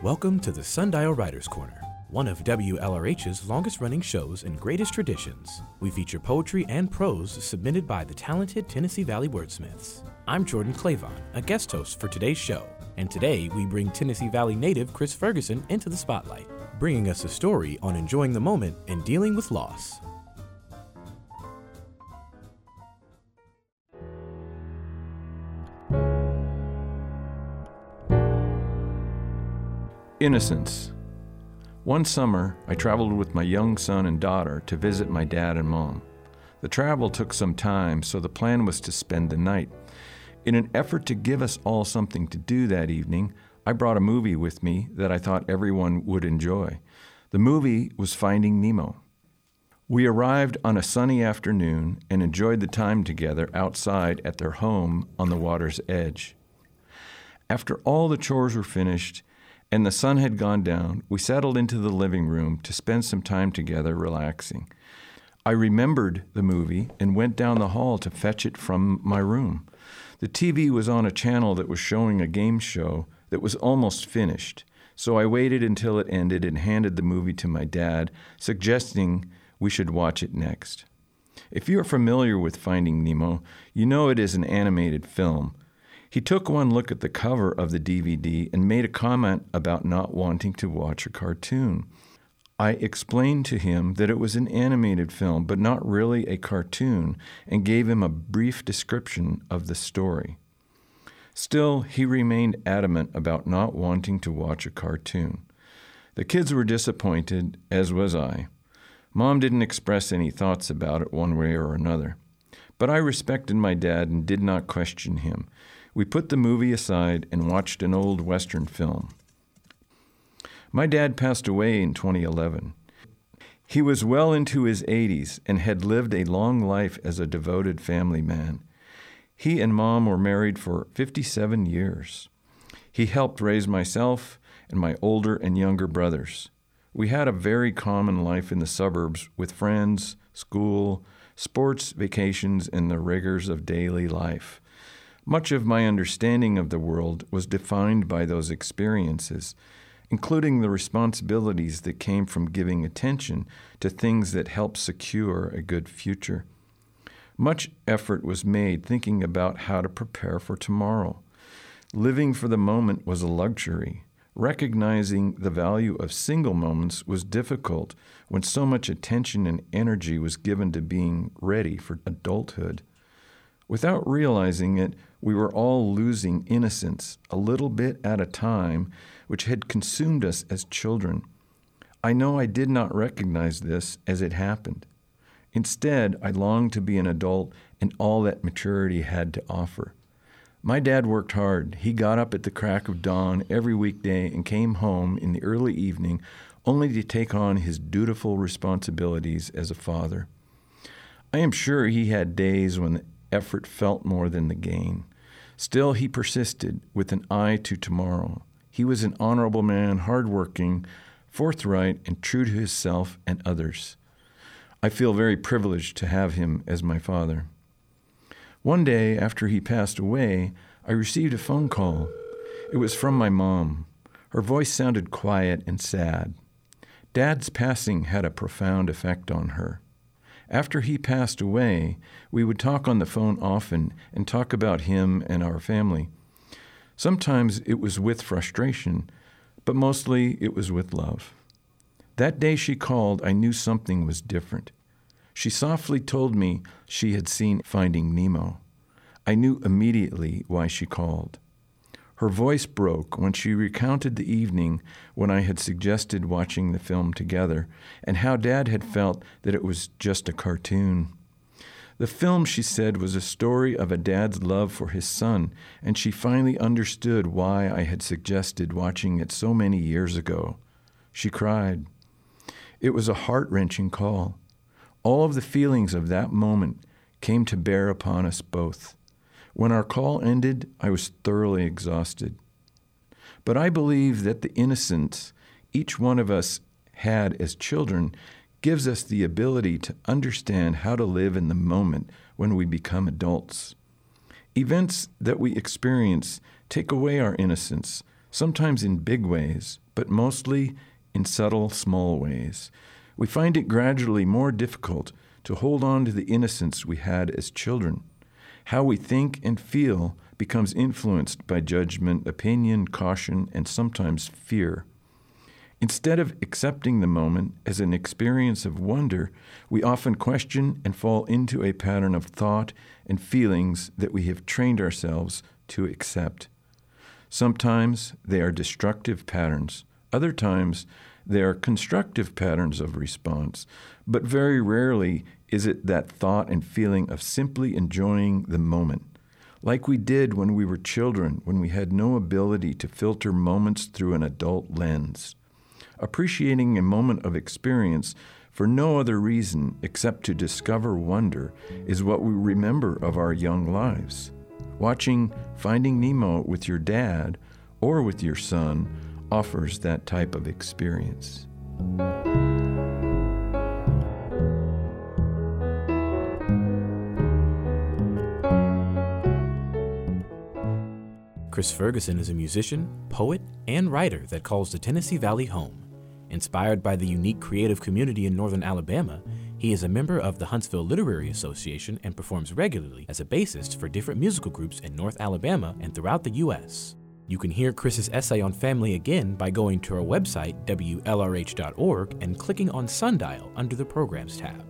Welcome to the Sundial Writers Corner, one of WLRH's longest running shows and greatest traditions. We feature poetry and prose submitted by the talented Tennessee Valley wordsmiths. I'm Jordan Clavon, a guest host for today's show, and today we bring Tennessee Valley native Chris Ferguson into the spotlight, bringing us a story on enjoying the moment and dealing with loss. Innocence. One summer, I traveled with my young son and daughter to visit my dad and mom. The travel took some time, so the plan was to spend the night. In an effort to give us all something to do that evening, I brought a movie with me that I thought everyone would enjoy. The movie was Finding Nemo. We arrived on a sunny afternoon and enjoyed the time together outside at their home on the water's edge. After all the chores were finished, and the sun had gone down, we settled into the living room to spend some time together relaxing. I remembered the movie and went down the hall to fetch it from my room. The TV was on a channel that was showing a game show that was almost finished, so I waited until it ended and handed the movie to my dad, suggesting we should watch it next. If you are familiar with Finding Nemo, you know it is an animated film he took one look at the cover of the DVD and made a comment about not wanting to watch a cartoon. I explained to him that it was an animated film, but not really a cartoon, and gave him a brief description of the story. Still, he remained adamant about not wanting to watch a cartoon. The kids were disappointed, as was I. Mom didn't express any thoughts about it one way or another. But I respected my dad and did not question him. We put the movie aside and watched an old Western film. My dad passed away in 2011. He was well into his 80s and had lived a long life as a devoted family man. He and mom were married for 57 years. He helped raise myself and my older and younger brothers. We had a very common life in the suburbs with friends, school, sports, vacations, and the rigors of daily life. Much of my understanding of the world was defined by those experiences, including the responsibilities that came from giving attention to things that help secure a good future. Much effort was made thinking about how to prepare for tomorrow. Living for the moment was a luxury. Recognizing the value of single moments was difficult when so much attention and energy was given to being ready for adulthood. Without realizing it, we were all losing innocence a little bit at a time, which had consumed us as children. I know I did not recognize this as it happened. Instead, I longed to be an adult and all that maturity had to offer. My dad worked hard. He got up at the crack of dawn every weekday and came home in the early evening only to take on his dutiful responsibilities as a father. I am sure he had days when the effort felt more than the gain. Still, he persisted with an eye to tomorrow. He was an honorable man, hardworking, forthright, and true to himself and others. I feel very privileged to have him as my father. One day after he passed away, I received a phone call. It was from my mom. Her voice sounded quiet and sad. Dad's passing had a profound effect on her. After he passed away, we would talk on the phone often and talk about him and our family. Sometimes it was with frustration, but mostly it was with love. That day she called, I knew something was different. She softly told me she had seen Finding Nemo. I knew immediately why she called. Her voice broke when she recounted the evening when I had suggested watching the film together and how Dad had felt that it was just a cartoon. The film, she said, was a story of a dad's love for his son, and she finally understood why I had suggested watching it so many years ago. She cried. It was a heart wrenching call. All of the feelings of that moment came to bear upon us both. When our call ended, I was thoroughly exhausted. But I believe that the innocence each one of us had as children gives us the ability to understand how to live in the moment when we become adults. Events that we experience take away our innocence, sometimes in big ways, but mostly in subtle, small ways. We find it gradually more difficult to hold on to the innocence we had as children. How we think and feel becomes influenced by judgment, opinion, caution, and sometimes fear. Instead of accepting the moment as an experience of wonder, we often question and fall into a pattern of thought and feelings that we have trained ourselves to accept. Sometimes they are destructive patterns, other times they are constructive patterns of response, but very rarely is it that thought and feeling of simply enjoying the moment. Like we did when we were children, when we had no ability to filter moments through an adult lens. Appreciating a moment of experience for no other reason except to discover wonder is what we remember of our young lives. Watching Finding Nemo with your dad or with your son offers that type of experience. Chris Ferguson is a musician, poet, and writer that calls the Tennessee Valley home. Inspired by the unique creative community in northern Alabama, he is a member of the Huntsville Literary Association and performs regularly as a bassist for different musical groups in North Alabama and throughout the U.S. You can hear Chris's essay on family again by going to our website, WLRH.org, and clicking on Sundial under the Programs tab.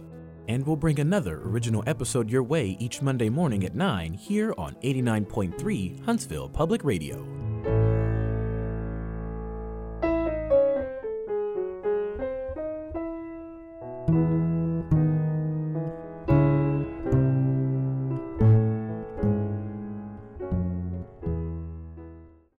And we'll bring another original episode your way each Monday morning at 9 here on 89.3 Huntsville Public Radio.